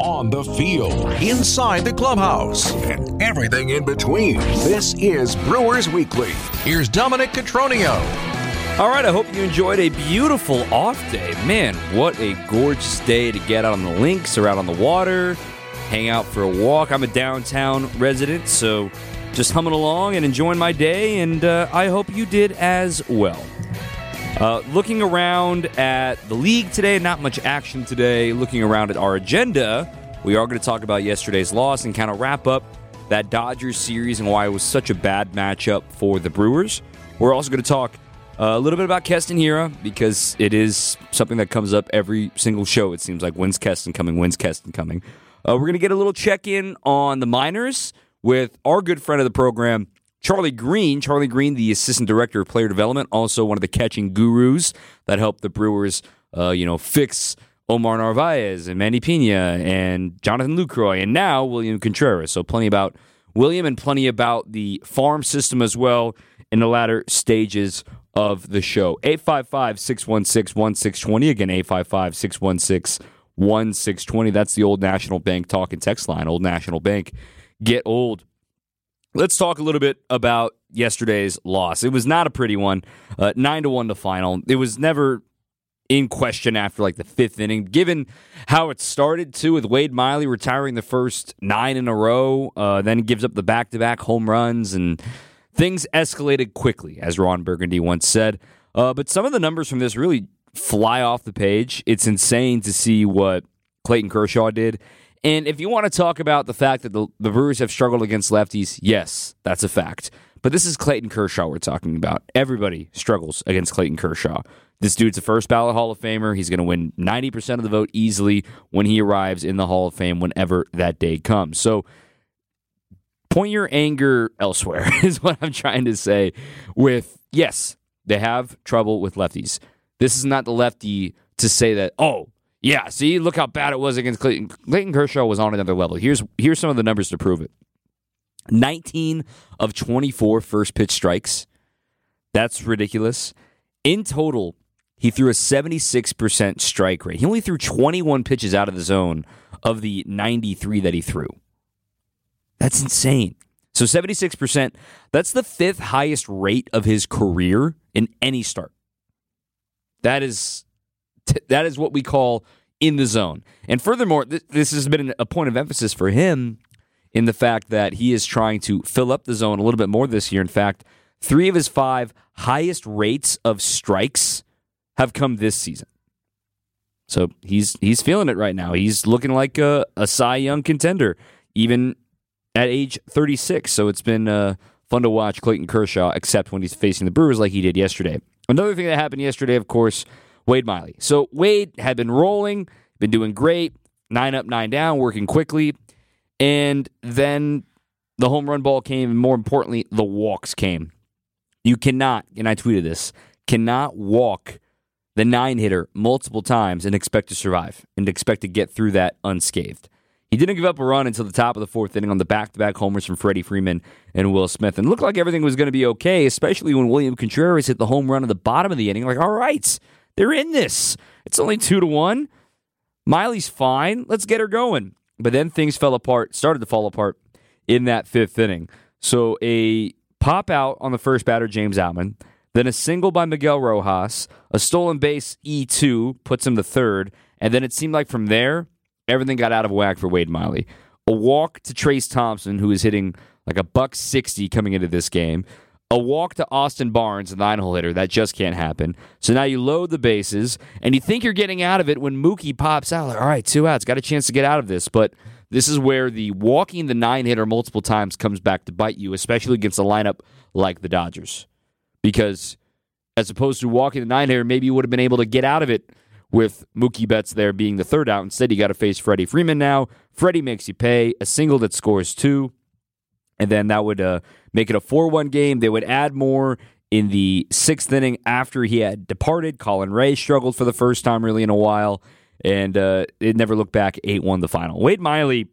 on the field, inside the clubhouse, and everything in between. This is Brewers Weekly. Here's Dominic Cotroneo. All right, I hope you enjoyed a beautiful off day. Man, what a gorgeous day to get out on the links or out on the water, hang out for a walk. I'm a downtown resident, so just humming along and enjoying my day, and uh, I hope you did as well. Uh, looking around at the league today, not much action today. Looking around at our agenda, we are going to talk about yesterday's loss and kind of wrap up that Dodgers series and why it was such a bad matchup for the Brewers. We're also going to talk uh, a little bit about Keston Hiura because it is something that comes up every single show. It seems like when's Keston coming? When's Keston coming? Uh, we're going to get a little check in on the minors with our good friend of the program, Charlie Greene, Charlie Greene, the assistant director of player development, also one of the catching gurus that helped the Brewers, uh, you know, fix Omar Narvaez and Manny Piña and Jonathan Lucroy, and now William Contreras. So plenty about William and plenty about the farm system as well in the latter stages of the show. 855 616 1620. Again, 855 616 1620. That's the old National Bank talk and text line. Old National Bank get old. Let's talk a little bit about yesterday's loss. It was not a pretty one. Uh, nine to one to final. It was never in question after like the fifth inning, given how it started too, with Wade Miley retiring the first nine in a row. Uh, then gives up the back to back home runs, and things escalated quickly, as Ron Burgundy once said. Uh, but some of the numbers from this really fly off the page. It's insane to see what Clayton Kershaw did. And if you want to talk about the fact that the, the Brewers have struggled against lefties, yes, that's a fact. But this is Clayton Kershaw we're talking about. Everybody struggles against Clayton Kershaw. This dude's a first ballot Hall of Famer. He's going to win 90% of the vote easily when he arrives in the Hall of Fame whenever that day comes. So point your anger elsewhere, is what I'm trying to say. With, yes, they have trouble with lefties. This is not the lefty to say that, oh, yeah, see, look how bad it was against Clayton. Clayton Kershaw was on another level. Here's here's some of the numbers to prove it. 19 of 24 first pitch strikes. That's ridiculous. In total, he threw a 76% strike rate. He only threw 21 pitches out of the zone of the 93 that he threw. That's insane. So 76%, that's the fifth highest rate of his career in any start. That is that is what we call in the zone. And furthermore, th- this has been a point of emphasis for him in the fact that he is trying to fill up the zone a little bit more this year. In fact, three of his five highest rates of strikes have come this season. So he's he's feeling it right now. He's looking like a, a Cy Young contender, even at age 36. So it's been uh, fun to watch Clayton Kershaw, except when he's facing the Brewers like he did yesterday. Another thing that happened yesterday, of course, Wade Miley. So Wade had been rolling, been doing great, nine up, nine down, working quickly. And then the home run ball came, and more importantly, the walks came. You cannot, and I tweeted this, cannot walk the nine hitter multiple times and expect to survive and expect to get through that unscathed. He didn't give up a run until the top of the fourth inning on the back to back homers from Freddie Freeman and Will Smith. And looked like everything was going to be okay, especially when William Contreras hit the home run at the bottom of the inning. Like, all right, they're in this. It's only two to one. Miley's fine. Let's get her going. But then things fell apart, started to fall apart in that fifth inning. So a pop out on the first batter, James Outman, then a single by Miguel Rojas, a stolen base E2 puts him to third, and then it seemed like from there, everything got out of whack for Wade Miley. A walk to Trayce Thompson, who is hitting like a buck 60 coming into this game a walk to Austin Barnes, a nine hole hitter. That just can't happen. So now you load the bases, and you think you're getting out of it when Mookie pops out. Like, all right, two outs, got a chance to get out of this. But this is where the walking the nine hitter multiple times comes back to bite you, especially against a lineup like the Dodgers. Because as opposed to walking the nine hitter, maybe you would have been able to get out of it with Mookie Betts there being the third out. Instead, you got to face Freddie Freeman now. Freddie makes you pay a single that scores two and then that would uh, make it a 4 1 game. They would add more in the sixth inning after he had departed. Colin Rea struggled for the first time really in a while, and uh, it never looked back. 8 1 the final. Wade Miley,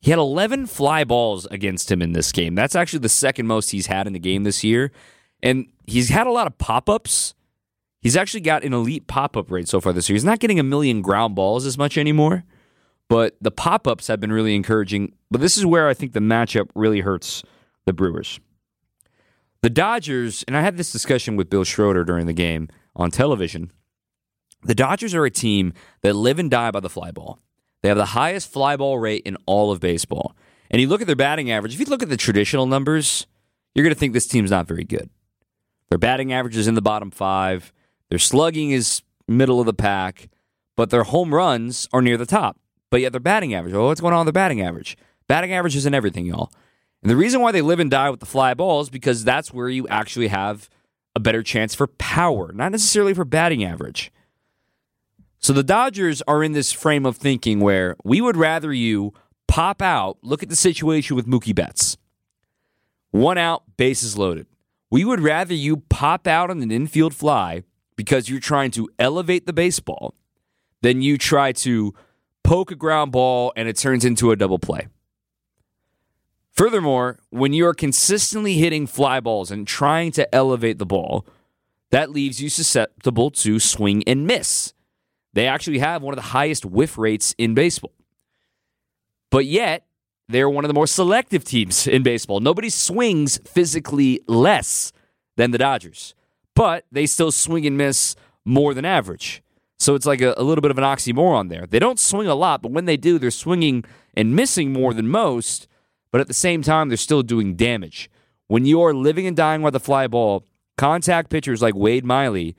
he had 11 fly balls against him in this game. That's actually the second most he's had in the game this year. And he's had a lot of pop ups. He's actually got an elite pop up rate so far this year. He's not getting a million ground balls as much anymore, but the pop ups have been really encouraging. But this is where I think the matchup really hurts the Brewers. The Dodgers, and I had this discussion with Bill Schroeder during the game on television. The Dodgers are a team that live and die by the fly ball. They have the highest fly ball rate in all of baseball. And you look at their batting average, if you look at the traditional numbers, you're going to think this team's not very good. Their batting average is in the bottom five, their slugging is middle of the pack, but their home runs are near the top. But yet their batting average, well, what's going on with their batting average? Batting average isn't everything, y'all. And the reason why they live and die with the fly ball is because that's where you actually have a better chance for power, not necessarily for batting average. So the Dodgers are in this frame of thinking where we would rather you pop out, look at the situation with Mookie Betts. One out, bases loaded. We would rather you pop out on an infield fly because you're trying to elevate the baseball than you try to poke a ground ball and it turns into a double play. Furthermore, when you are consistently hitting fly balls and trying to elevate the ball, that leaves you susceptible to swing and miss. They actually have one of the highest whiff rates in baseball. But yet, they're one of the more selective teams in baseball. Nobody swings physically less than the Dodgers, but they still swing and miss more than average. So it's like a, a, little bit of an oxymoron there. They don't swing a lot, but when they do, they're swinging and missing more than most, but at the same time, they're still doing damage. When you are living and dying with a fly ball, contact pitchers like Wade Miley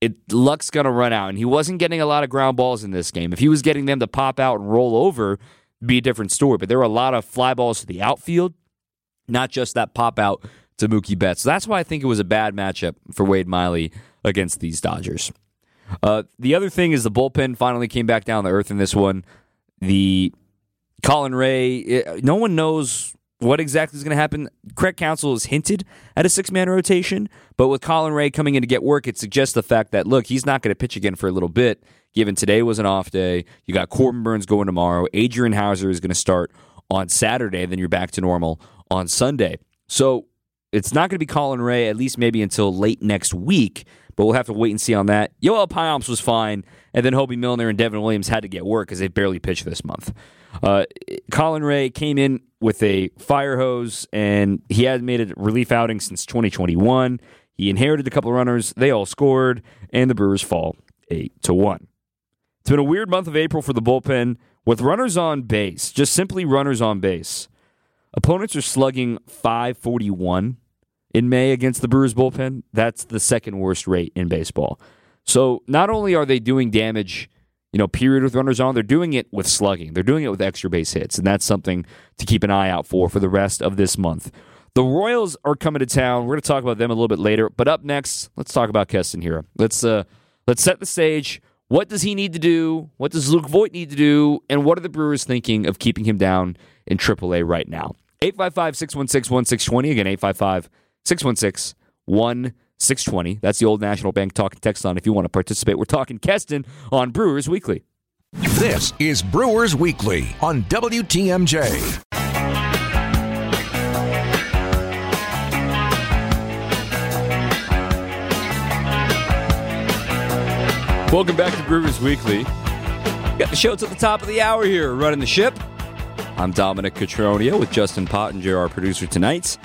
it luck's gonna run out, and he wasn't getting a lot of ground balls in this game. If he was getting them to pop out and roll over, be a different story. But there were a lot of fly balls to the outfield, not just that pop out to Mookie Betts. So that's why I think it was a bad matchup for Wade Miley against these Dodgers. Uh, the other thing is the bullpen finally came back down to earth in this one. The Colin Rea, it, no one knows what exactly is going to happen. Craig Counsell has hinted at a six man rotation, but with Colin Rea coming in to get work, it suggests the fact that, look, he's not going to pitch again for a little bit, given today was an off day. You got Corbin Burnes going tomorrow. Adrian Houser is going to start on Saturday. Then you're back to normal on Sunday. So it's not going to be Colin Rea, at least maybe until late next week, but we'll have to wait and see on that. Yoel Payamps was fine, and then Hobie Milner and Devin Williams had to get work because they barely pitched this month. Uh, Colin Rea came in with a fire hose, and he had made a relief outing since 2021. He inherited a couple of runners. They all scored, and the Brewers fall 8 to 1. It's been a weird month of April for the bullpen with runners on base, just simply runners on base. Opponents are slugging 541 in May against the Brewers bullpen. That's the second worst rate in baseball. So not only are they doing damage you know, period with runners on. They're doing it with slugging. They're doing it with extra base hits, and that's something to keep an eye out for for the rest of this month. The Royals are coming to town. We're going to talk about them a little bit later. But up next, let's talk about Keston Hiura. Let's uh, let's set the stage. What does he need to do? What does Luke Voit need to do? And what are the Brewers thinking of keeping him down in AAA right now? 855 616 1620. Again, 855 616 1620. 620. That's the old National Bank talking text line if you want to participate. We're talking Keston on Brewers Weekly. This is Brewers Weekly on WTMJ. Welcome back to Brewers Weekly. Got the show to the top of the hour here, running the ship. I'm Dominic Cotroneo with Justin Pottinger, our producer tonight.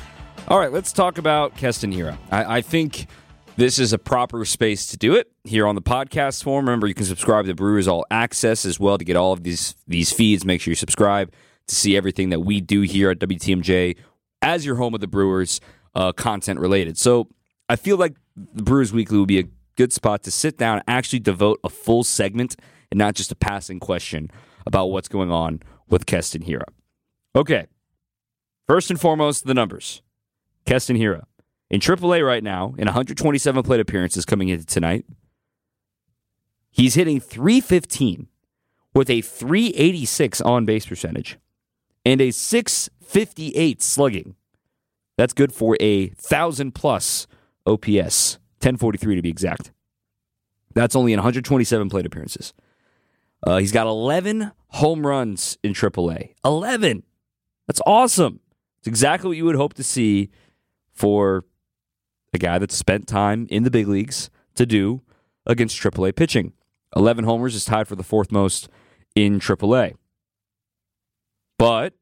All right, let's talk about Keston Hiura. I, I, think this is a proper space to do it here on the podcast form. Remember, you can subscribe to Brewers All Access as well to get all of these these feeds. Make sure you subscribe to see everything that we do here at WTMJ as your home of the Brewers uh, content related. So I feel like the Brewers Weekly would be a good spot to sit down and actually devote a full segment and not just a passing question about what's going on with Keston Hiura. Okay, first and foremost, the numbers. Keston Hiura In AAA right now, in 127 plate appearances coming into tonight, he's hitting 315 with a 386 on base percentage and a 658 slugging. That's good for a 1,000 plus OPS, 1043 to be exact. That's only in 127 plate appearances. Uh, he's got 11 home runs in AAA. 11. That's awesome. It's exactly what you would hope to see for a guy that's spent time in the big leagues to do against AAA pitching. 11 homers is tied for the fourth most in AAA. But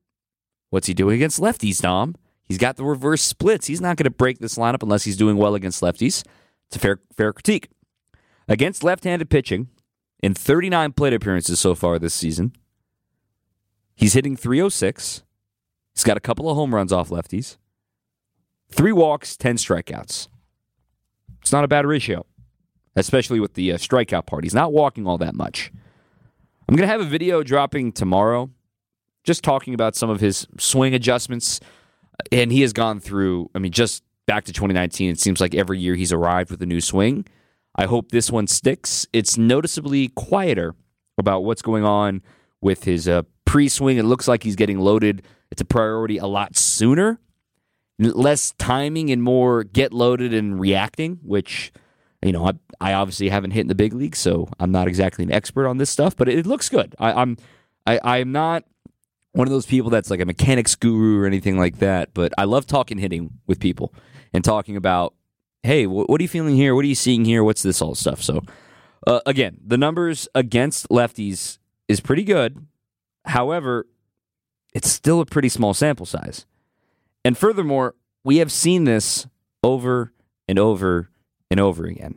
what's he doing against lefties, Dom? He's got the reverse splits. He's not going to break this lineup unless he's doing well against lefties. It's a fair fair critique. Against left-handed pitching, in 39 plate appearances so far this season, he's hitting 306. He's got a couple of home runs off lefties. Three walks, 10 strikeouts. It's not a bad ratio, especially with the uh, strikeout part. He's not walking all that much. I'm going to have a video dropping tomorrow just talking about some of his swing adjustments. And he has gone through, I mean, just back to 2019, it seems like every year he's arrived with a new swing. I hope this one sticks. It's noticeably quieter about what's going on with his uh, pre swing. It looks like he's getting loaded. It's a priority a lot sooner. Less timing and more get loaded and reacting, which, you know, I, I obviously haven't hit in the big league, so I'm not exactly an expert on this stuff, but it, looks good. I, I'm I, I am not one of those people that's like a mechanics guru or anything like that, but I love talking hitting with people and talking about, hey, what, what are you feeling here? What are you seeing here? What's this all stuff? So, uh, again, the numbers against lefties is pretty good. However, it's still a pretty small sample size. And furthermore, we have seen this over and over and over again,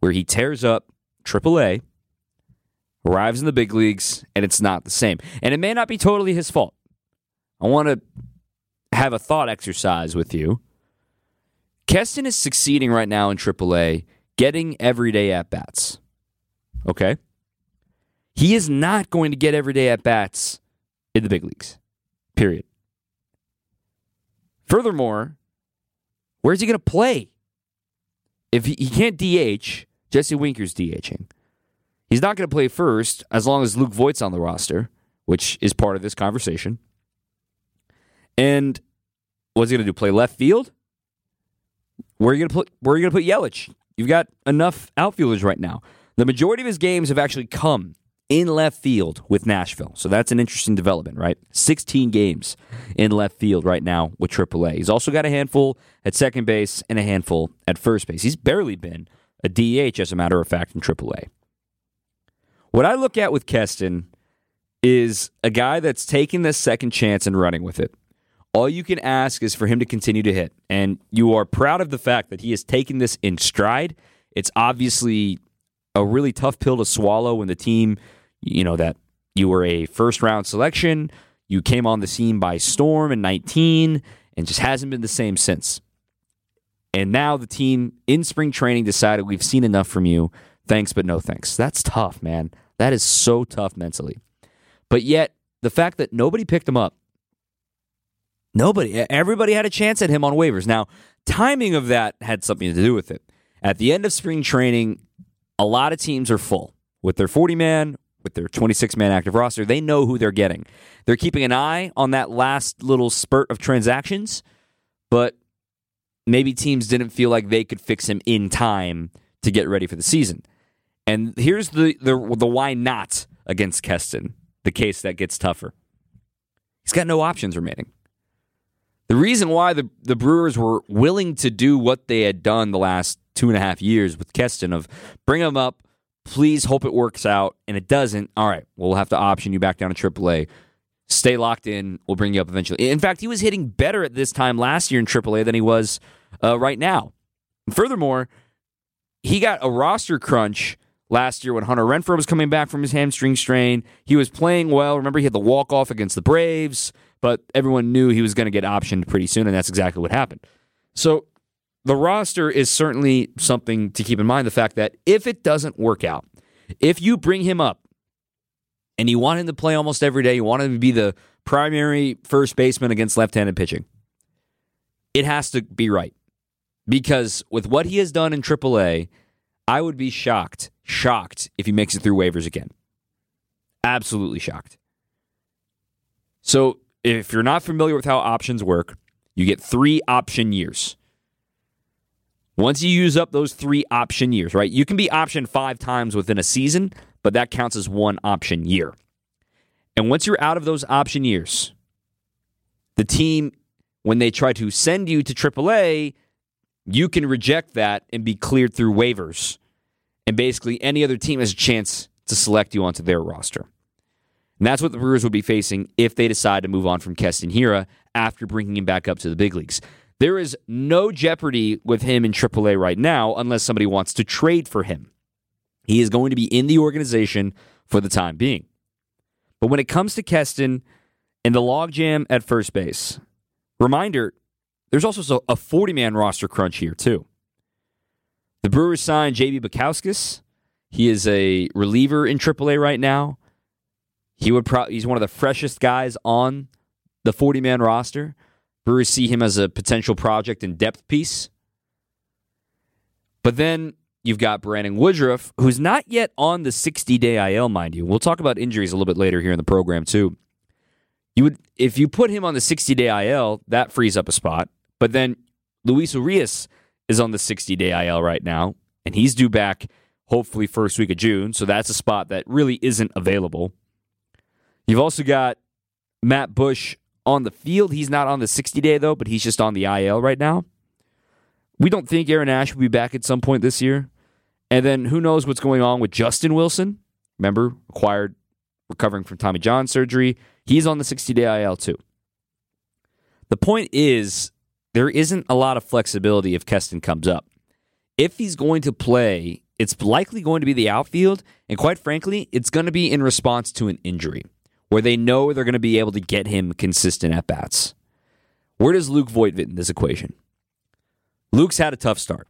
where he tears up AAA arrives in the big leagues, and it's not the same. And it may not be totally his fault. I want to have a thought exercise with you. Keston is succeeding right now in AAA, getting everyday at bats. Okay? He is not going to get everyday at bats in the big leagues. Period. Furthermore, where's he going to play? If he, he can't DH, Jesse Winker's DHing. He's not going to play first as long as Luke Voit's on the roster, which is part of this conversation. And what's he going to do? Play left field? Where are you going to put? Where are you going to put Yelich? You've got enough outfielders right now. The majority of his games have actually come in left field with Nashville. So that's an interesting development, right? 16 games in left field right now with AAA. He's also got a handful at second base and a handful at first base. He's barely been a DH, as a matter of fact, in AAA. What I look at with Keston is a guy that's taking this second chance and running with it. All you can ask is for him to continue to hit. And you are proud of the fact that he has taken this in stride. It's obviously a really tough pill to swallow when the team, you know, that you were a first round selection, you came on the scene by storm in 19, and just hasn't been the same since. And now the team in spring training decided we've seen enough from you. Thanks, but no thanks. That's tough, man. That is so tough mentally. But yet, the fact that nobody picked him up, nobody, everybody had a chance at him on waivers. Now, timing of that had something to do with it. At the end of spring training, a lot of teams are full with their 40 man, with their 26 man active roster. They know who they're getting. They're keeping an eye on that last little spurt of transactions, but maybe teams didn't feel like they could fix him in time to get ready for the season. And here's the, the the why not against Keston, the case that gets tougher. He's got no options remaining. The reason why the, the Brewers were willing to do what they had done the last two and a half years with Keston of bring him up, please hope it works out, and it doesn't, all right, we'll have to option you back down to AAA. Stay locked in. We'll bring you up eventually. In fact, he was hitting better at this time last year in AAA than he was uh, right now. And furthermore, he got a roster crunch last year when Hunter Renfroe was coming back from his hamstring strain. He was playing well. Remember, he had the walk off against the Braves, but everyone knew he was going to get optioned pretty soon, and that's exactly what happened. So the roster is certainly something to keep in mind. The fact that if it doesn't work out, if you bring him up and you want him to play almost every day, you want him to be the primary first baseman against left handed pitching, it has to be right. Because with what he has done in AAA, I would be shocked, shocked if he makes it through waivers again. Absolutely shocked. So, if you're not familiar with how options work, you get three option years. Once you use up those three option years, right? You can be optioned five times within a season, but that counts as one option year. And once you're out of those option years, the team, when they try to send you to AAA, you can reject that and be cleared through waivers. And basically, any other team has a chance to select you onto their roster. And that's what the Brewers would be facing if they decide to move on from Keston Hiura after bringing him back up to the big leagues. There is no jeopardy with him in AAA right now unless somebody wants to trade for him. He is going to be in the organization for the time being. But when it comes to Keston and the logjam at first base, reminder there's also a 40 man roster crunch here, too. The Brewers signed JB Bukauskas. He is a reliever in AAA right now. He would pro- he's one of the freshest guys on the 40 man roster. Brewers see him as a potential project and depth piece. But then you've got Brandon Woodruff, who's not yet on the 60 day IL, mind you. We'll talk about injuries a little bit later here in the program, too. You would, if you put him on the 60 day IL, that frees up a spot. But then Luis Urias is on the 60 day IL right now, and he's due back hopefully first week of June. So that's a spot that really isn't available. You've also got Matt Bush on the field. He's not on the 60 day, though, but he's just on the IL right now. We don't think Aaron Ash will be back at some point this year. And then who knows what's going on with Justin Wilson? Remember, acquired, recovering from Tommy John surgery. He's on the 60 day IL too. The point is, there isn't a lot of flexibility if Keston comes up. If he's going to play, it's likely going to be the outfield. And quite frankly, it's going to be in response to an injury where they know they're going to be able to get him consistent at bats. Where does Luke Voit fit in this equation? Luke's had a tough start.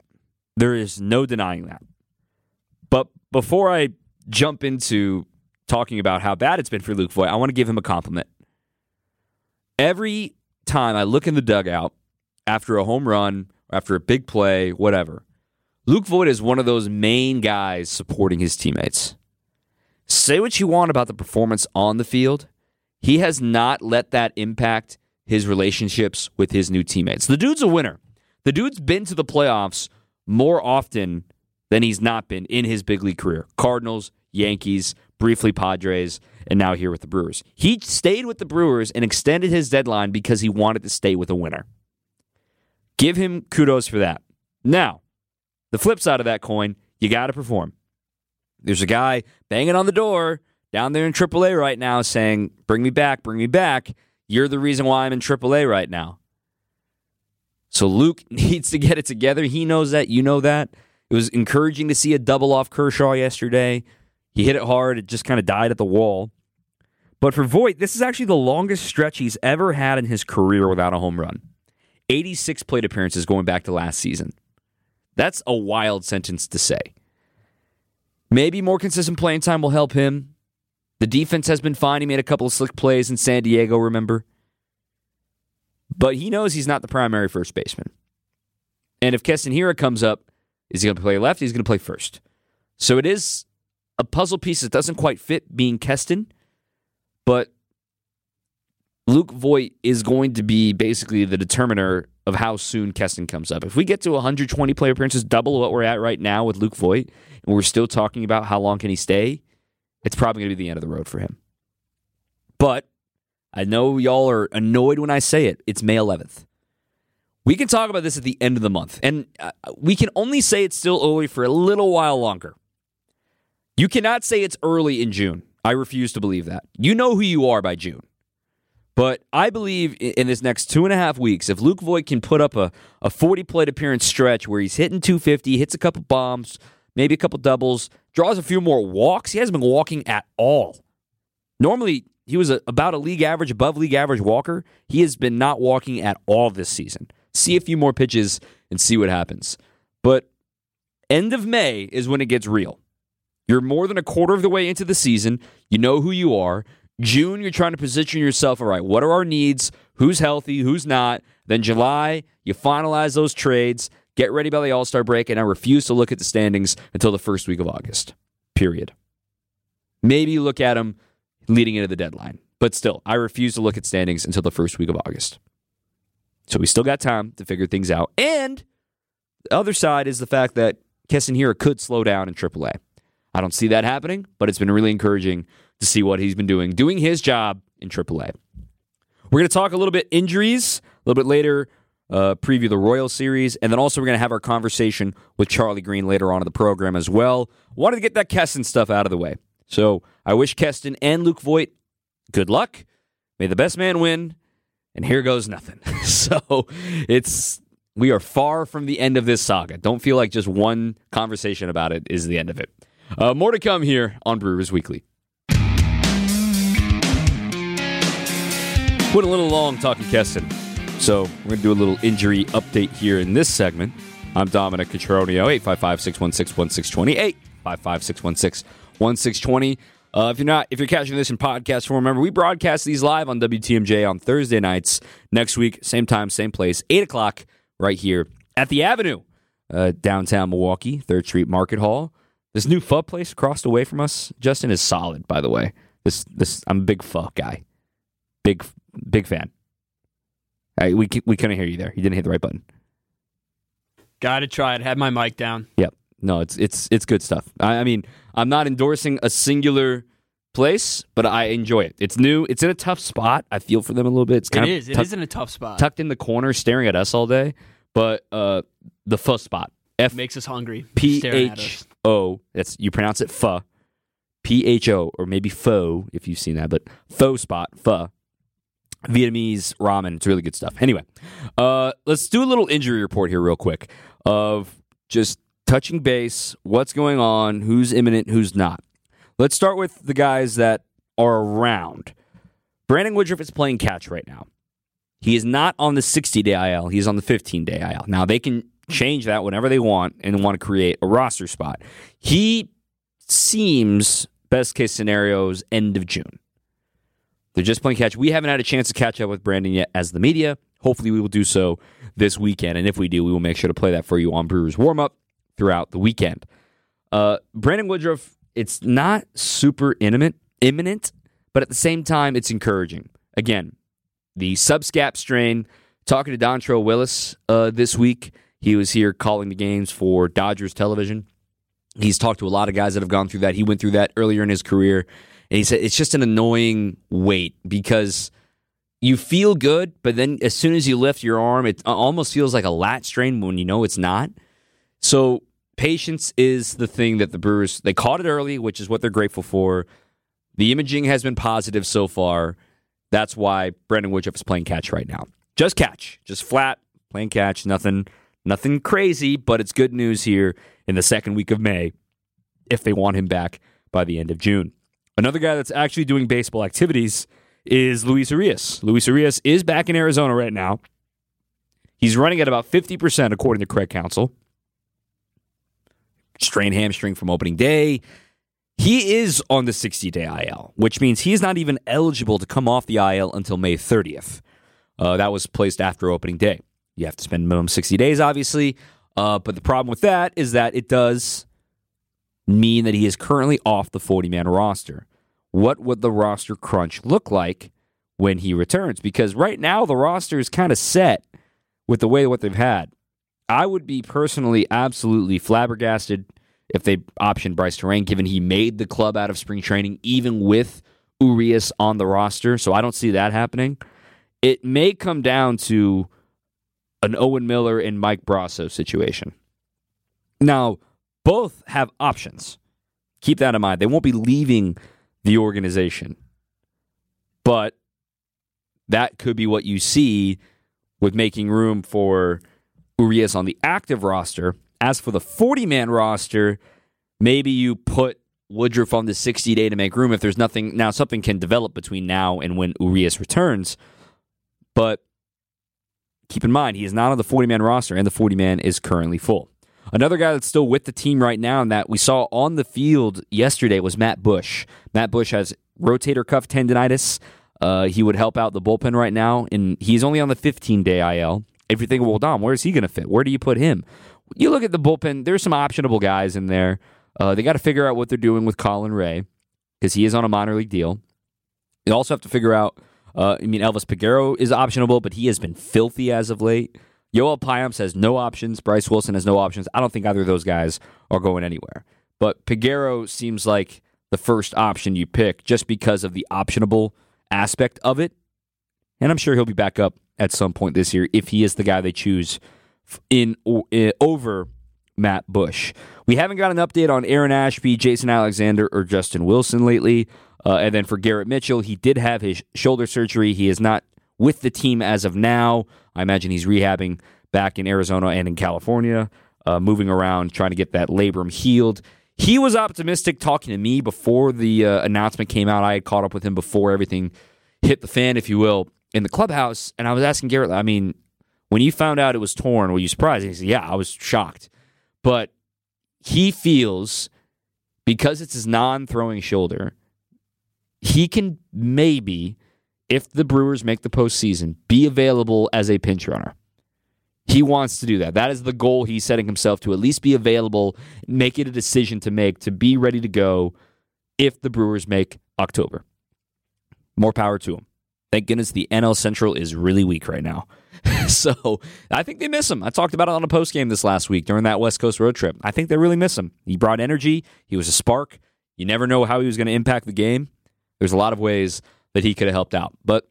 There is no denying that. But before I jump into talking about how bad it's been for Luke Voit, I want to give him a compliment. Every time I look in the dugout after a home run, after a big play, whatever, Luke Voit is one of those main guys supporting his teammates. Say what you want about the performance on the field, he has not let that impact his relationships with his new teammates. The dude's a winner. The dude's been to the playoffs more often than he's not been in his big league career. Cardinals, Yankees, briefly Padres, and now here with the Brewers. He stayed with the Brewers and extended his deadline because he wanted to stay with a winner. Give him kudos for that. Now, the flip side of that coin, you got to perform. There's a guy banging on the door down there in AAA right now saying, Bring me back, bring me back. You're the reason why I'm in AAA right now. So Luke needs to get it together. He knows that. You know that. It was encouraging to see a double off Kershaw yesterday. He hit it hard. It just kind of died at the wall. But for Voit, this is actually the longest stretch he's ever had in his career without a home run. 86 plate appearances going back to last season. That's a wild sentence to say. Maybe more consistent playing time will help him. The defense has been fine. He made a couple of slick plays in San Diego, remember? But he knows he's not the primary first baseman. And if Keston Hiura comes up, is he going to play left? He's going to play first. So it is a puzzle piece that doesn't quite fit being Keston, but Luke Voit is going to be basically the determiner of how soon Keston comes up. If we get to 120 player appearances, double what we're at right now with Luke Voit, and we're still talking about how long can he stay, it's probably going to be the end of the road for him. But I know y'all are annoyed when I say it. It's May 11th. We can talk about this at the end of the month, and uh, we can only say it's still early for a little while longer. You cannot say it's early in June. I refuse to believe that. You know who you are by June. But I believe in this next two and a half weeks, if Luke Voit can put up a, a 40 plate appearance stretch where he's hitting 250, hits a couple bombs, maybe a couple doubles, draws a few more walks, he hasn't been walking at all. Normally, he was a, about a league average, above league average walker. He has been not walking at all this season. See a few more pitches and see what happens. But end of May is when it gets real. You're more than a quarter of the way into the season. You know who you are. June, you're trying to position yourself all right. What are our needs? Who's healthy? Who's not? Then July, you finalize those trades, get ready by the All Star break, and I refuse to look at the standings until the first week of August. Period. Maybe you look at them leading into the deadline, but still, I refuse to look at standings until the first week of August. So we still got time to figure things out. And the other side is the fact that Keston Hiura could slow down in AAA. I don't see that happening, but it's been really encouraging to see what he's been doing, doing his job in AAA. We're going to talk a little bit injuries a little bit later, uh, preview the Royal Series, and then also we're going to have our conversation with Charlie Greene later on in the program as well. Wanted to get that Keston stuff out of the way. So I wish Keston and Luke Voit good luck. May the best man win. And here goes nothing. so it's we are far from the end of this saga. Don't feel like just one conversation about it is the end of it. Uh, more to come here on Brewers Weekly. Went a little long talking Keston. So we're going to do a little injury update here in this segment. I'm Dominic Cotroneo, 855 616 1620. 855 616 1620. Uh, if you're not, if you're catching this in podcast form, remember we broadcast these live on WTMJ on Thursday nights next week, same time, same place, eight o'clock, right here at the Avenue, uh, downtown Milwaukee, Third Street Market Hall. This new pho place across the way from us, Justin, is solid. By the way, this this I'm a big pho guy, big big fan. Right, we we couldn't hear you there. You didn't hit the right button. Got to try it. Had my mic down. Yep. No, it's it's it's good stuff. I, I mean, I'm not endorsing a singular place, but I enjoy it. It's new. It's in a tough spot. I feel for them a little bit. It's It kind is. of It is in a tough spot. tucked in the corner, staring at us all day. But uh, the pho spot, F Makes us hungry. P H O. staring at H us. O. That's you pronounce it pho, P H O, or maybe pho if you've seen that. But pho spot, pho. Vietnamese ramen. It's really good stuff. Anyway, uh, let's do a little injury report here, real quick, of just touching base, what's going on, who's imminent, who's not. Let's start with the guys that are around. Brandon Woodruff is playing catch right now. He is not on the 60 day IL. He's on the 15 day IL. Now, they can change that whenever they want and want to create a roster spot. He seems, best case scenarios, end of June. They're just playing catch. We haven't had a chance to catch up with Brandon yet as the media. Hopefully, we will do so this weekend. And if we do, we will make sure to play that for you on Brewers Warm Up throughout the weekend. Uh, Brandon Woodruff, it's not super imminent, imminent, but at the same time, it's encouraging. Again, the subscap strain. Talking to Dontrelle Willis uh, this week. He was here calling the games for Dodgers television. He's talked to a lot of guys that have gone through that. He went through that earlier in his career. And he said it's just an annoying wait because you feel good, but then as soon as you lift your arm, it uh, almost feels like a lat strain when you know it's not. So patience is the thing that the Brewers they caught it early, which is what they're grateful for. The imaging has been positive so far. That's why Brandon Woodruff is playing catch right now. Just catch, just flat playing catch. Nothing, nothing crazy, but it's good news here in the second week of May. If they want him back by the end of June, another guy that's actually doing baseball activities is Luis Urias. Luis Urias is back in Arizona right now. He's running at about 50% according to Craig Counsell. Strained hamstring from opening day. He is on the 60 day IL, which means he is not even eligible to come off the IL until May 30th. Uh, that was placed after opening day. You have to spend minimum 60 days, obviously. Uh, but the problem with that is that it does mean that he is currently off the 40 man roster. What would the roster crunch look like when he returns? Because right now, the roster is kind of set with the way what they've had. I would be personally absolutely flabbergasted if they optioned Brice Turang, given he made the club out of spring training, even with Urias on the roster. So I don't see that happening. It may come down to an Owen Miller and Mike Brosseau situation. Now, both have options. Keep that in mind. They won't be leaving the organization. But that could be what you see with making room for Urias on the active roster. As for the 40 man roster, maybe you put Woodruff on the 60 day to make room if there's nothing. Now, something can develop between now and when Urias returns. But keep in mind, he is not on the 40 man roster, and the 40 man is currently full. Another guy that's still with the team right now and that we saw on the field yesterday was Matt Bush. Matt Bush has rotator cuff tendonitis. Uh, he would help out the bullpen right now, and he's only on the 15 day IL. If you think, well, Dom, where is he going to fit? Where do you put him? You look at the bullpen, there's some optionable guys in there. Uh, they got to figure out what they're doing with Colin Rea because he is on a minor league deal. They also have to figure out, uh, I mean, Elvis Peguero is optionable, but he has been filthy as of late. Yoel Payamps has no options. Bryce Wilson has no options. I don't think either of those guys are going anywhere. But Peguero seems like the first option you pick just because of the optionable aspect of it. And I'm sure he'll be back up at some point this year if he is the guy they choose in, in over Matt Bush. We haven't got an update on Aaron Ashby, Jason Alexander, or Justin Wilson lately. Uh, and then for Garrett Mitchell, he did have his shoulder surgery. He is not with the team as of now. I imagine he's rehabbing back in Arizona and in California, uh, moving around, trying to get that labrum healed. He was optimistic talking to me before the uh, announcement came out. I had caught up with him before everything hit the fan, if you will, in the clubhouse. And I was asking Garrett, I mean, when you found out it was torn, were you surprised? And he said, Yeah, I was shocked. But he feels because it's his non throwing shoulder, he can maybe, if the Brewers make the postseason, be available as a pinch runner. He wants to do that. That is the goal he's setting himself to at least be available, make it a decision to make, to be ready to go if the Brewers make October. More power to him. Thank goodness the NL Central is really weak right now. so I think they miss him. I talked about it on a post game this last week during that West Coast road trip. I think they really miss him. He brought energy. He was a spark. You never know how he was going to impact the game. There's a lot of ways that he could have helped out, but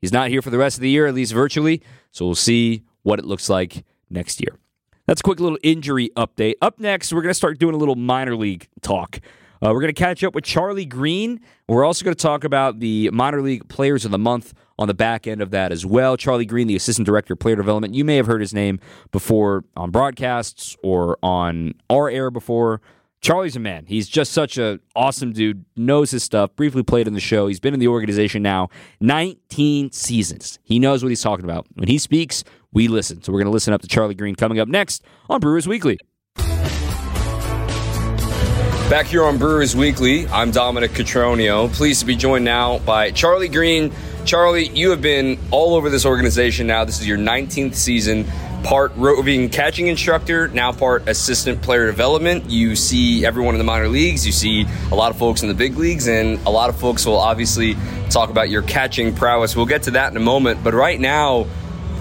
he's not here for the rest of the year, at least virtually. So we'll see what it looks like next year. That's a quick little injury update. Up next, we're going to start doing a little minor league talk. Uh, we're going to catch up with Charlie Greene. We're also going to talk about the minor league players of the month on the back end of that as well. Charlie Greene, the assistant director of player development. You may have heard his name before on broadcasts or on our air before. Charlie's a man. He's just such an awesome dude, knows his stuff, briefly played in the show. He's been in the organization now 19 seasons. He knows what he's talking about. When he speaks, we listen. So we're going to listen up to Charlie Greene coming up next on Brewers Weekly. Back here on Brewers Weekly, I'm Dominic Cotroneo. Pleased to be joined now by Charlie Greene. Charlie, you have been all over this organization now. This is your 19th season. Part roving catching instructor, now part assistant player development. You see everyone in the minor leagues, you see a lot of folks in the big leagues, and a lot of folks will obviously talk about your catching prowess. We'll get to that in a moment. But right now,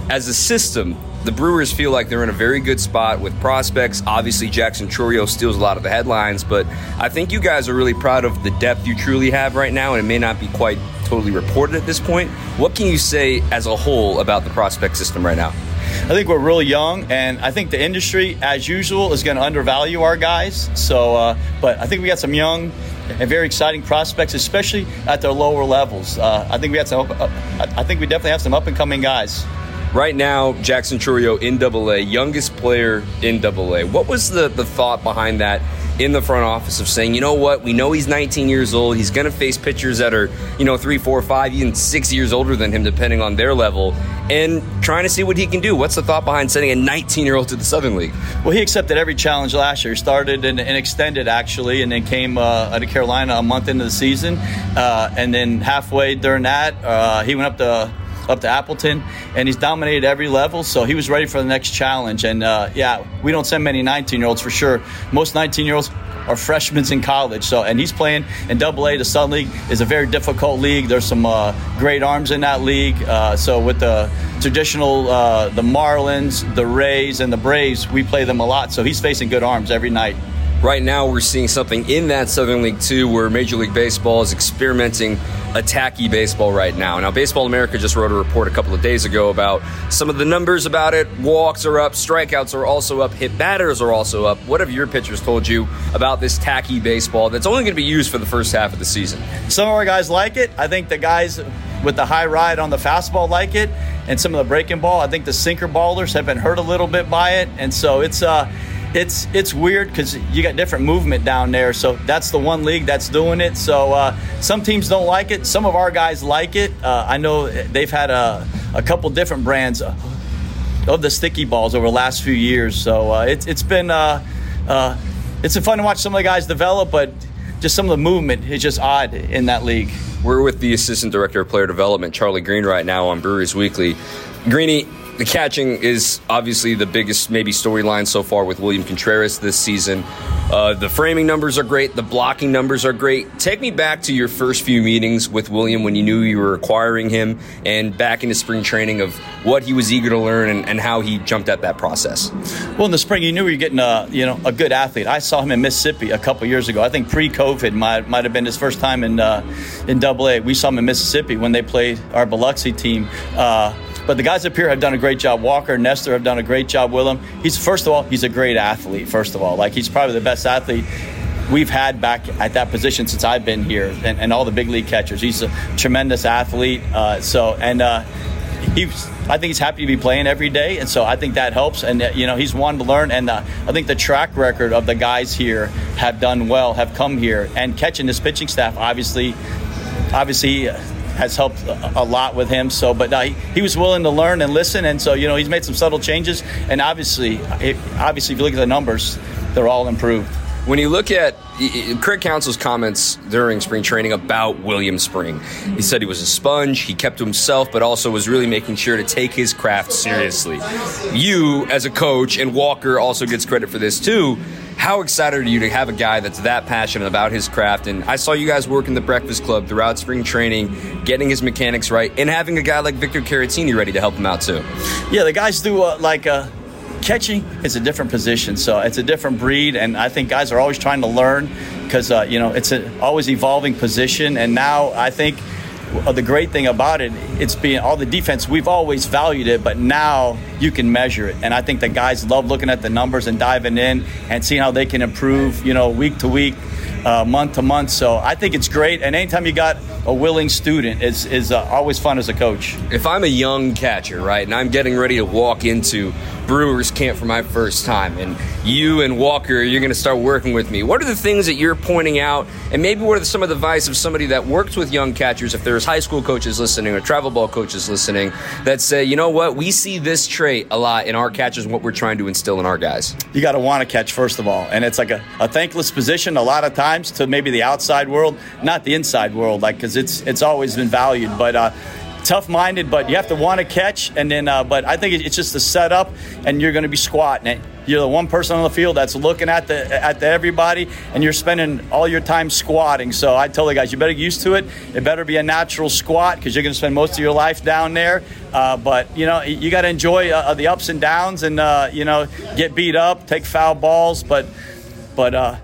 as a system, the Brewers feel like they're in a very good spot with prospects. Obviously, Jackson Chourio steals a lot of the headlines, but I think you guys are really proud of the depth you truly have right now, and it may not be quite totally reported at this point. What can you say as a whole about the prospect system right now? I think we're really young, and I think the industry, as usual, is going to undervalue our guys. So, uh, but I think we got some young and very exciting prospects, especially at the lower levels. Uh, I think we had some. Uh, I think we definitely have some up and coming guys. Right now, Jackson Chourio in Double A, youngest player in Double A. What was the, the thought behind that in the front office of saying, you know what, we know he's 19 years old. He's going to face pitchers that are, you know, three, four, five, even six years older than him, depending on their level, and trying to see what he can do. What's the thought behind sending a 19 year old to the Southern League? Well, he accepted every challenge last year. He started and, and extended, actually, and then came uh, out of Carolina a month into the season. Uh, and then halfway during that, uh, he went up to up to Appleton, and he's dominated every level. So he was ready for the next challenge. And uh, yeah, we don't send many 19 year olds for sure. Most 19 year olds are freshmen in college. So and he's playing in Double A. The Sun League is a very difficult league. There's some uh, great arms in that league. Uh, so with the traditional uh, the Marlins, the Rays, and the Braves, we play them a lot. So he's facing good arms every night. Right now, we're seeing something in that Southern League too, where Major League Baseball is experimenting attacky baseball right now. Now, Baseball America just wrote a report a couple of days ago about some of the numbers about it. Walks are up, strikeouts are also up, hit batters are also up. What have your pitchers told you about this tacky baseball that's only going to be used for the first half of the season? Some of our guys like it. I think the guys with the high ride on the fastball like it, and some of the breaking ball. I think the sinker ballers have been hurt a little bit by it, and so it's uh it's it's weird because you got different movement down there. So that's the one league that's doing it. So uh, some teams don't like it. Some of our guys like it. Uh, I know they've had a, a couple different brands of the sticky balls over the last few years. So uh, it's it's been uh, uh, it's been fun to watch some of the guys develop, but just some of the movement is just odd in that league. We're with the assistant director of player development, Charlie Greene, right now on Brewers Weekly. Greeny, the catching is obviously the biggest maybe storyline so far with William Contreras this season. Uh, the framing numbers are great. The blocking numbers are great. Take me back to your first few meetings with William when you knew you were acquiring him, and back into spring training of what he was eager to learn and, and how he jumped at that process. Well, in the spring, you knew you were getting a you know a good athlete. I saw him in Mississippi a couple years ago. I think pre-COVID might might have been his first time in uh, in Double A. We saw him in Mississippi when they played our Biloxi team. Uh, but the guys up here have done a great job. Walker, Nestor have done a great job with him. He's first of all, he's a great athlete. First of all, like he's probably the best athlete we've had back at that position since I've been here, and, and all the big league catchers. He's a tremendous athlete. Uh, so and uh, he's I think he's happy to be playing every day, and so I think that helps. And you know, he's wanted to learn, and uh, I think the track record of the guys here have done well, have come here, and catching this pitching staff obviously, obviously has helped a lot with him. So, but uh, he, he, was willing to learn and listen, and so you know he's made some subtle changes. And obviously, it, obviously, if you look at the numbers, they're all improved. When you look at Craig Counsell's comments during spring training about William Spring, he said he was a sponge, he kept to himself, but also was really making sure to take his craft seriously. You, as a coach, and Walker also gets credit for this too. How excited are you to have a guy that's that passionate about his craft? And I saw you guys work in the Breakfast Club throughout spring training, getting his mechanics right, and having a guy like Victor Caratini ready to help him out too. Yeah, the guys do uh, like. Uh catching is a different position, so it's a different breed, and I think guys are always trying to learn because uh, you know it's an always evolving position. And now I think the great thing about it, it's being all the defense. We've always valued it, but now you can measure it, and I think the guys love looking at the numbers and diving in and seeing how they can improve. You know, week to week. Uh, month to month, so I think it's great. And anytime you got a willing student, is is uh, always fun as a coach. If I'm a young catcher, right, and I'm getting ready to walk into Brewers camp for my first time, and you and Walker, you're going to start working with me. What are the things that you're pointing out, and maybe what are some of the advice of somebody that works with young catchers, if there's high school coaches listening or travel ball coaches listening, that say, you know what, we see this trait a lot in our catchers, what we're trying to instill in our guys. You got to want to catch first of all, and it's like a, a thankless position a lot of times to maybe the outside world, not the inside world, like because it's it's always been valued, but. Uh, tough-minded, but you have to want to catch. And then, uh, but I think it's just the setup, and you're going to be squatting. It. You're the one person on the field that's looking at the at the everybody, and you're spending all your time squatting. So I tell the guys, you better get used to it. It better be a natural squat because you're going to spend most of your life down there. Uh, but you know, you got to enjoy uh, the ups and downs, and uh, you know, get beat up, take foul balls, but but uh,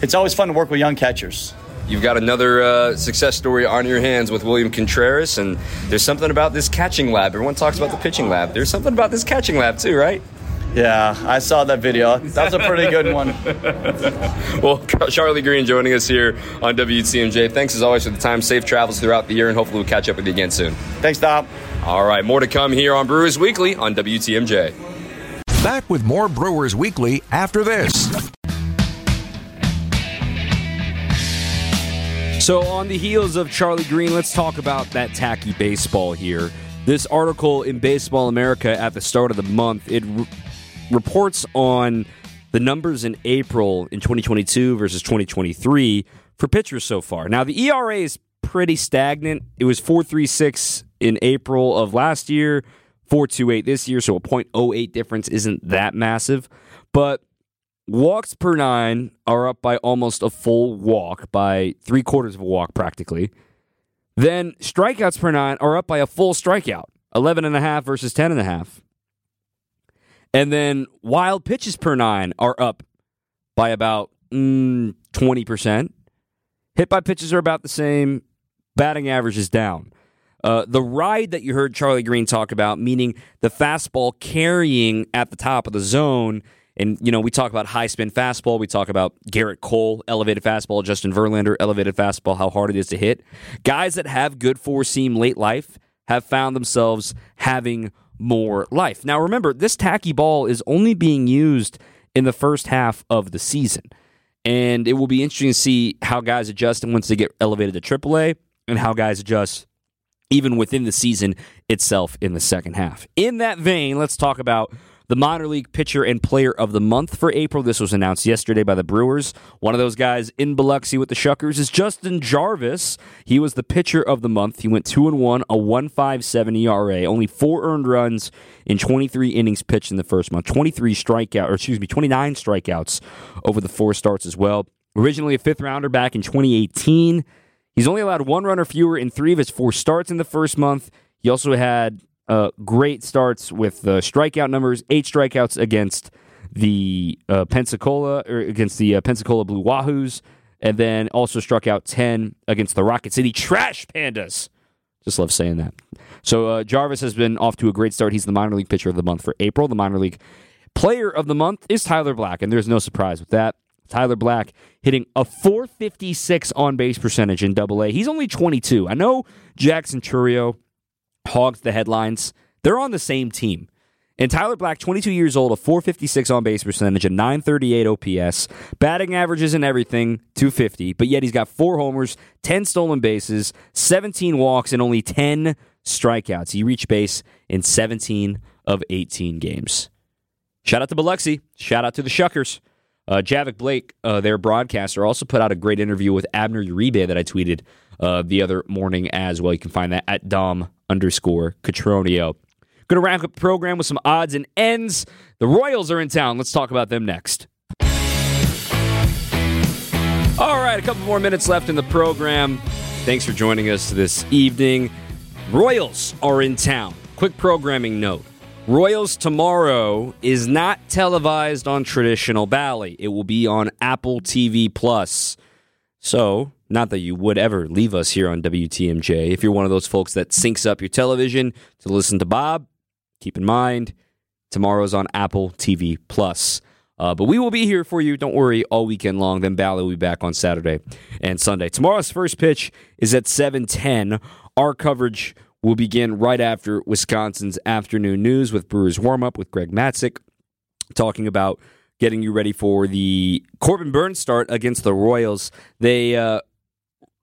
it's always fun to work with young catchers. You've got another uh, success story on your hands with William Contreras, and there's something about this catching lab. Everyone talks about the pitching lab. There's something about this catching lab too, right? Yeah, I saw that video. That's a pretty good one. well, Charlie Greene joining us here on WTMJ. Thanks as always for the time. Safe travels throughout the year, and hopefully we'll catch up with you again soon. Thanks, Dom. All right, more to come here on Brewers Weekly on WTMJ. Back with more Brewers Weekly after this. So, on the heels of Charlie Greene, let's talk about that tacky baseball here. This article in Baseball America at the start of the month it re- reports on the numbers in April in 2022 versus 2023 for pitchers so far. Now, the ERA is pretty stagnant. It was 4.36 in April of last year, 4.28 this year, so a 0.08 difference isn't that massive. But Walks per nine are up by almost a full walk, by three quarters of a walk practically. Then strikeouts per nine are up by a full strikeout, 11 and a half versus 10 and a half. And then wild pitches per nine are up by about mm, 20%. Hit by pitches are about the same. Batting average is down. Uh, the ride that you heard Charlie Greene talk about, meaning the fastball carrying at the top of the zone, and, you know, we talk about high spin fastball. We talk about Gerrit Cole, elevated fastball, Justin Verlander, elevated fastball, how hard it is to hit. Guys that have good four seam late life have found themselves having more life. Now, remember, this tacky ball is only being used in the first half of the season. And it will be interesting to see how guys adjust once they get elevated to AAA and how guys adjust even within the season itself in the second half. In that vein, let's talk about the minor league pitcher and player of the month for April. This was announced yesterday by the Brewers. One of those guys in Biloxi with the Shuckers is Justin Jarvis. He was the pitcher of the month. He went 2 and 1, a 1.57 ERA, only 4 earned runs in 23 innings pitched in the first month. 23 strikeout or excuse me, 29 strikeouts over the four starts as well. Originally a fifth rounder back in 2018. He's only allowed one run or fewer in 3 of his 4 starts in the first month. He also had uh, great starts with the strikeout numbers, eight strikeouts against the uh, Pensacola or against the uh, Pensacola Blue Wahoos, and then also struck out ten against the Rocket City Trash Pandas. Just love saying that. So uh, Jarvis has been off to a great start. He's the minor league pitcher of the month for April. The minor league player of the month is Tyler Black, and there's no surprise with that. Tyler Black hitting a 456 on base percentage in double A. He's only 22. I know Jackson Chourio hogs the headlines. They're on the same team. And Tyler Black, 22 years old, a 456 on base percentage, a 938 OPS, batting averages and everything, 250, but yet he's got four homers, 10 stolen bases, 17 walks, and only 10 strikeouts. He reached base in 17 of 18 games. Shout out to Biloxi. Shout out to the Shuckers. Uh, Javik Blake, uh, their broadcaster, also put out a great interview with Abner Uribe that I tweeted uh, the other morning as well. You can find that at Dom underscore Cotroneo. Going to wrap up the program with some odds and ends. The Royals are in town. Let's talk about them next. All right, a couple more minutes left in the program. Thanks for joining us this evening. Royals are in town. Quick programming note. Royals tomorrow is not televised on traditional Bally. It will be on Apple TV Plus. So, not that you would ever leave us here on WTMJ. If you're one of those folks that syncs up your television to listen to Bob, keep in mind tomorrow's on Apple TV Plus. Uh, but we will be here for you. Don't worry, all weekend long. Then Bally will be back on Saturday and Sunday. Tomorrow's first pitch is at 7:10. Our coverage will begin right after Wisconsin's afternoon news with Brewers warm up with Greg Matzek, talking about getting you ready for the Corbin Burnes start against the Royals. They uh,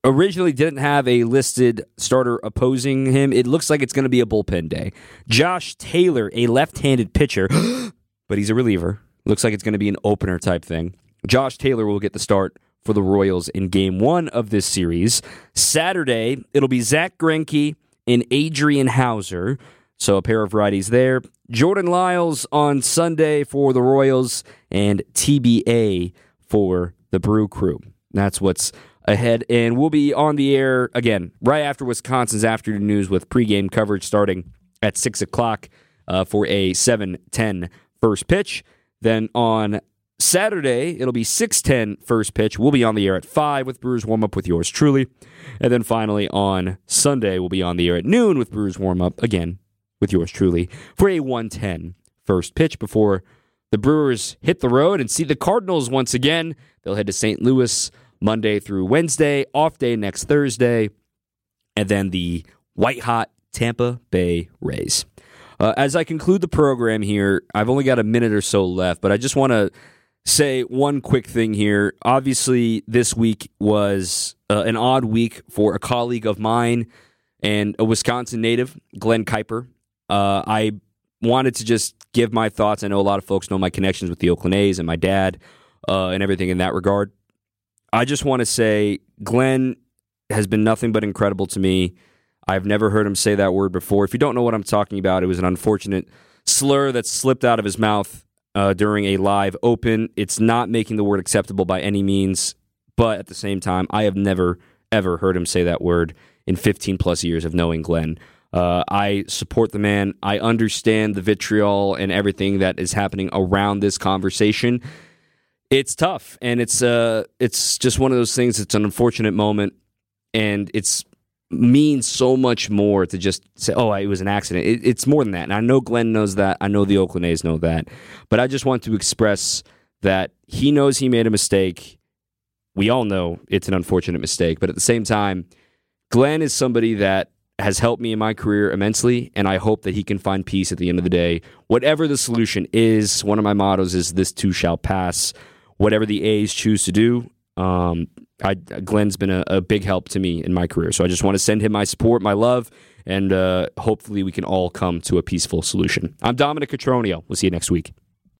originally didn't have a listed starter opposing him. It looks like it's going to be a bullpen day. Josh Taylor, a left-handed pitcher, but he's a reliever. Looks like it's going to be an opener type thing. Josh Taylor will get the start for the Royals in game one of this series. Saturday, it'll be Zach Greinke and Adrian Houser. So a pair of righties there. Jordan Lyles on Sunday for the Royals and TBA for the Brew Crew. That's what's ahead. And we'll be on the air again right after Wisconsin's afternoon news with pregame coverage starting at 6 o'clock uh, for a 7 10 first pitch. Then on Saturday, it'll be 6:10 first pitch. We'll be on the air at 5 with Brewers warm up with yours truly. And then finally on Sunday, we'll be on the air at noon with Brewers warm up again with yours truly for a 110 first pitch before the Brewers hit the road and see the Cardinals once again. They'll head to St. Louis Monday through Wednesday, off day next Thursday, and then the white hot Tampa Bay Rays. Uh, as I conclude the program here, I've only got a minute or so left, but I just want to say one quick thing here. Obviously, this week was uh, an odd week for a colleague of mine and a Wisconsin native, Glenn Kuiper. Uh, I wanted to just give my thoughts. I know a lot of folks know my connections with the Oakland A's and my dad uh, and everything in that regard. I just want to say Glenn has been nothing but incredible to me. I've never heard him say that word before. If you don't know what I'm talking about, it was an unfortunate slur that slipped out of his mouth uh, during a live open. It's not making the word acceptable by any means, but at the same time, I have never, ever heard him say that word in 15 plus years of knowing Glenn. Uh, I support the man. I understand the vitriol and everything that is happening around this conversation. It's tough, and it's uh, it's just one of those things. It's an unfortunate moment, and it's means so much more to just say, "Oh, it was an accident." It, it's more than that, and I know Glenn knows that. I know the Oakland A's know that, but I just want to express that he knows he made a mistake. We all know it's an unfortunate mistake, but at the same time, Glenn is somebody that has helped me in my career immensely, and I hope that he can find peace at the end of the day. Whatever the solution is, one of my mottos is "This too shall pass." Whatever the A's choose to do, um, I, Glenn's been a, a, big help to me in my career. So I just want to send him my support, my love, and uh, hopefully we can all come to a peaceful solution. I'm Dominic Cotroneo. We'll see you next week.